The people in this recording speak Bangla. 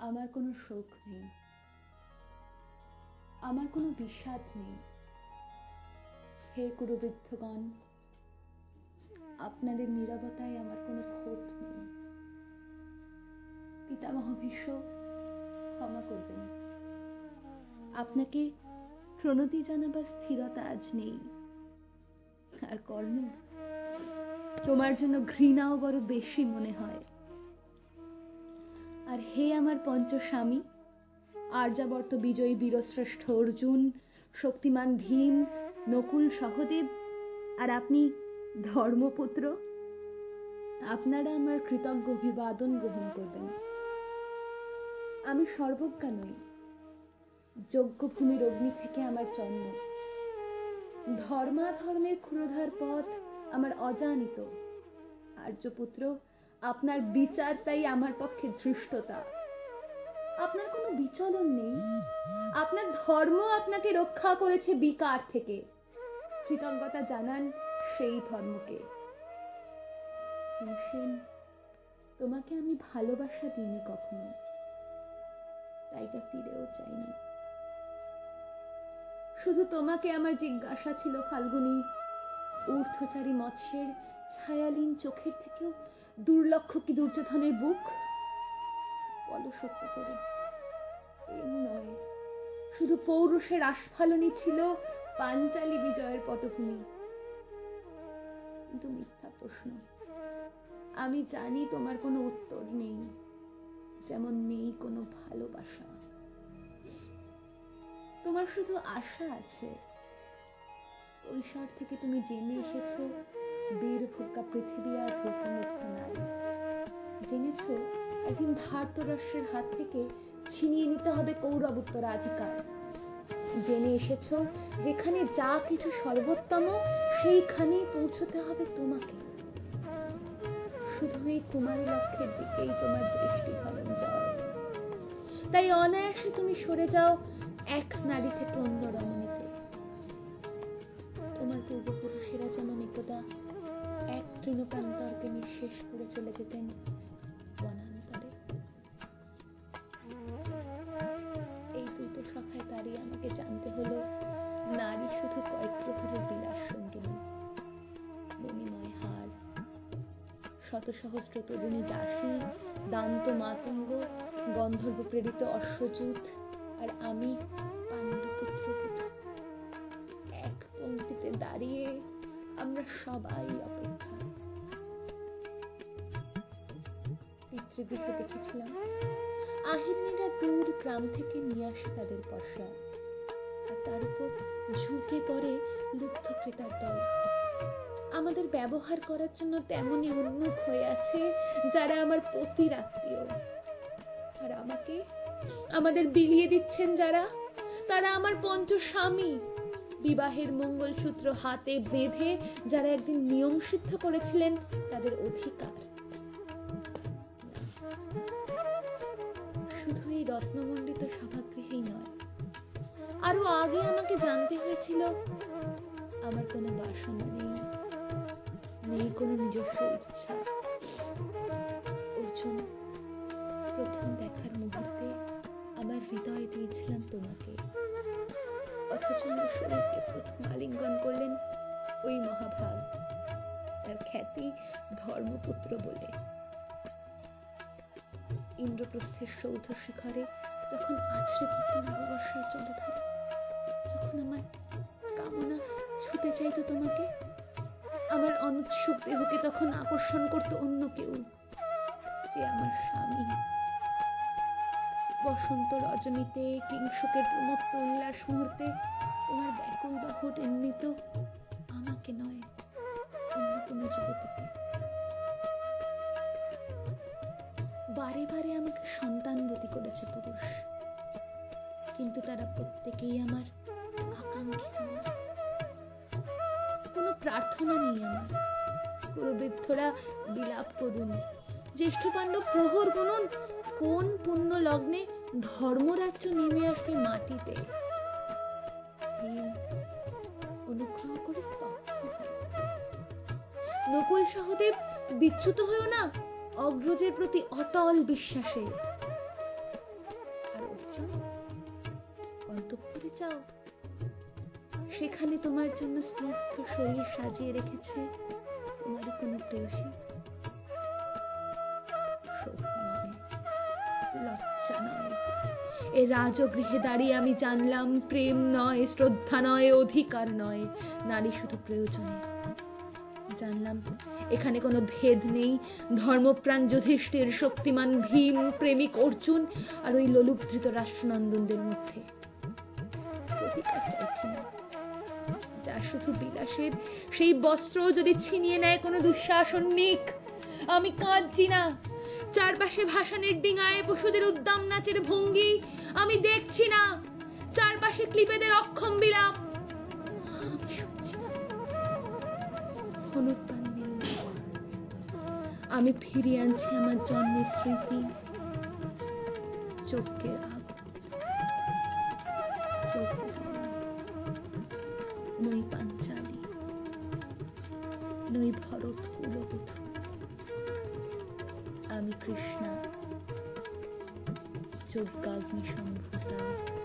আমার কোনো শোক নেই। আমার কোনো বিষাদ নেই। হে কুরুবৃদ্ধগণ, আপনাদের নিরবতায় আমার কোনো ক্ষোভ নেই। পিতামহ ভীষ্ম, ক্ষমা করবেন। আপনাকে প্রণতি জানাবার স্থিরতা আজ নেই। আর কর্ণ, তোমার জন্য ঘৃণাও বড় বেশি মনে হয়। আর হে আমার পঞ্চস্বামী, আর্যাবর্ত বিজয়ী বীরশ্রেষ্ঠ অর্জুন, শক্তিমান ভীম, নকুল সহদেব, আর আপনি ধর্মপুত্র, আপনারা আমার কৃতজ্ঞ অভিবাদন গ্রহণ করবেন। আমি সর্বজ্ঞা নই, যজ্ঞভূমির অগ্নি থেকে আমার জন্ম ধর্মাধর্মের ক্ষুরধার পথ আমার অজানিত। আর্যপুত্র আপনার বিচার তাই আমার পক্ষে ধৃষ্টতা। আপনার কোনো বিচলন নেই। আপনার ধর্ম আপনাকে রক্ষা করেছে বিকার থেকে। কৃতজ্ঞতা জানান সেই ধর্মকে। তোমাকে আমি ভালোবাসা দিইনি কখনো। তাই তা ফিরেও চাইনি। শুধু তোমাকে আমার জিজ্ঞাসা ছিল, ফাল্গুনী। ঊর্ধ্বচারী মৎস্যের ছায়ালীন চোখের থেকেও দুর্লক্ষ কি দুর্যোধনের বুক? বলো সত্য করে। এম নয়। শুধু পৌরুষের আস্ফালনই ছিল পাঞ্চালী বিজয়ের পটভূমি। কিন্তু মিথ্যা প্রশ্ন। আমি জানি তোমার কোনো উত্তর নেই, যেমন নেই কোনো ভালোবাসা। তোমার শুধু আশা আছে। ঐশ্বর থেকে তুমি জেনে এসেছ বীর ভোগ্যা পৃথিবী আর রূপমুগ্ধ নারী জেনেছ, একদিন ধার্তরাষ্ট্রের হাত থেকে ছিনিয়ে নিতে হবে কৌরব উত্তরাধিকার। জেনে এসেছ, যেখানে যা কিছু সর্বোত্তম, সেইখানেই পৌঁছতে হবে তোমাকে। শুধু এই কুমারী লক্ষ্যের দিকেই তোমার দৃষ্টি ধনঞ্জয় তাই অনায়াসে তুমি সরে যাও এক নারী থেকে অন্য রমণীতে। তোমার এক তৃণপ্রান্তরকে নিঃশেষ করে চলে যেতেন বনান্তরে। এই দুটো সভায় দাঁড়িয়ে আমাকে জানতে হলো, নারী শুধু কয়েক প্রহরের বিলাস সঙ্গিনী মণিময় হার। শত সহস্র তরুণী দাসী, দান্ত মাতঙ্গ, গন্ধর্ব প্রেরিত অশ্বযুত, আর আমি পাণ্ডুপুত্র এক পঙ্ক্তিতে দাঁড়িয়ে আমরা সবাই অপেক্ষা। পিতৃগৃহে দেখেছিলাম। আহিরিনীরা দূর গ্রাম থেকে নিয়ে আসে তাদের পশরা। আর তার উপর ঝুঁকে পড়ে লুব্ধ ক্রেতার দল। আমাদের ব্যবহার করার জন্য তেমনই উন্মুখ হয়ে আছে যারা আমার পতির আত্মীয়। আর আমাকে, আমাদের বিলিয়ে দিচ্ছেন যারা। তারা আমার পঞ্চস্বামী বিবাহের মঙ্গলসূত্র হাতে বেঁধে যারা একদিন নিয়ম সিদ্ধ করেছিলেন, তাদের অধিকার। এই রত্নমণ্ডিত সভাগৃহেই নয়। আরও আগে আমাকে জানতে হয়েছিল, আমার কোনো বাসনা নেই। নেই কোনো নিজস্ব ইচ্ছা। অর্জুন, প্রথম দেখার মুহূর্তে আমার হৃদয় দিয়েছিলাম তোমাকে। অথচ আমার শরীরকে প্রথম আলিঙ্গন করলেন ওই মহাভাগ, যার খ্যাতি ধর্মপুত্র বলে। ইন্দ্রপ্রস্থের সৌধ শিখরে যখন আছড়ে পড়ত নববর্ষের জলধারা যখন আমার কামনা ছুতে চাইতো তোমাকে, আমার অনুৎসুক দেহকে তখন আকর্ষণ করতো অন্য কেউ যে আমার স্বামী। বসন্ত রজনীতে কিংসুকের প্রমত্ত উল্লাস মুহূর্তে তোমার ব্যাকুল বাহু টেন্নিত আমাকে নয়। কিন্তু তারা প্রত্যেকেই আমার কোনো প্রার্থনা নেই আমার। কুরবৃদ্ধরা বিলাপ করুন। জ্যেষ্ঠ পাণ্ডব প্রহর গুনুন কোন পুণ্য লগ্নে ধর্মরাজ্য নেমে আসবে মাটিতে? অনুগ্রহ করে নকুল সহদেব, বিচ্যুত হয়েও না, অগ্রজের প্রতি অটল বিশ্বাসে নির্জন অন্তঃপুরে যাও। সেখানে তোমার জন্য স্নিগ্ধ শরীর সাজিয়ে রেখেছে তোমারই কোনো প্রেয়সী লজ্জা নয়। এ রাজগৃহে দাঁড়িয়ে আমি জানলাম, প্রেম নয়, শ্রদ্ধা নয়, অধিকার নয়, নারী শুধু প্রয়োজনে। জানলাম, এখানে কোনো ভেদ নেই। ধর্মপ্রাণ যুধিষ্ঠির, শক্তিমান ভীম, প্রেমিক অর্জুন আর ওই লোলুপধৃত রাষ্ট্রনন্দনদের মধ্যে। প্রতিকার চাইছি না। যা শুধু বিলাসের সেই বস্ত্র যদি ছিনিয়ে নেয় কোনো দুঃশাসন নিক, আমি কাঁদছি না। চারপাশে ভাসানের ডিঙায় পশুদের উদ্দাম নাচের ভঙ্গি আমি দেখছি না। চারপাশে ক্লিপেদের অক্ষম বিলাপ। আমি ফিরিয়ে আনছি আমার জন্মের স্মৃতি। চোখের আগ Krishna, Durga Gnishambhuta.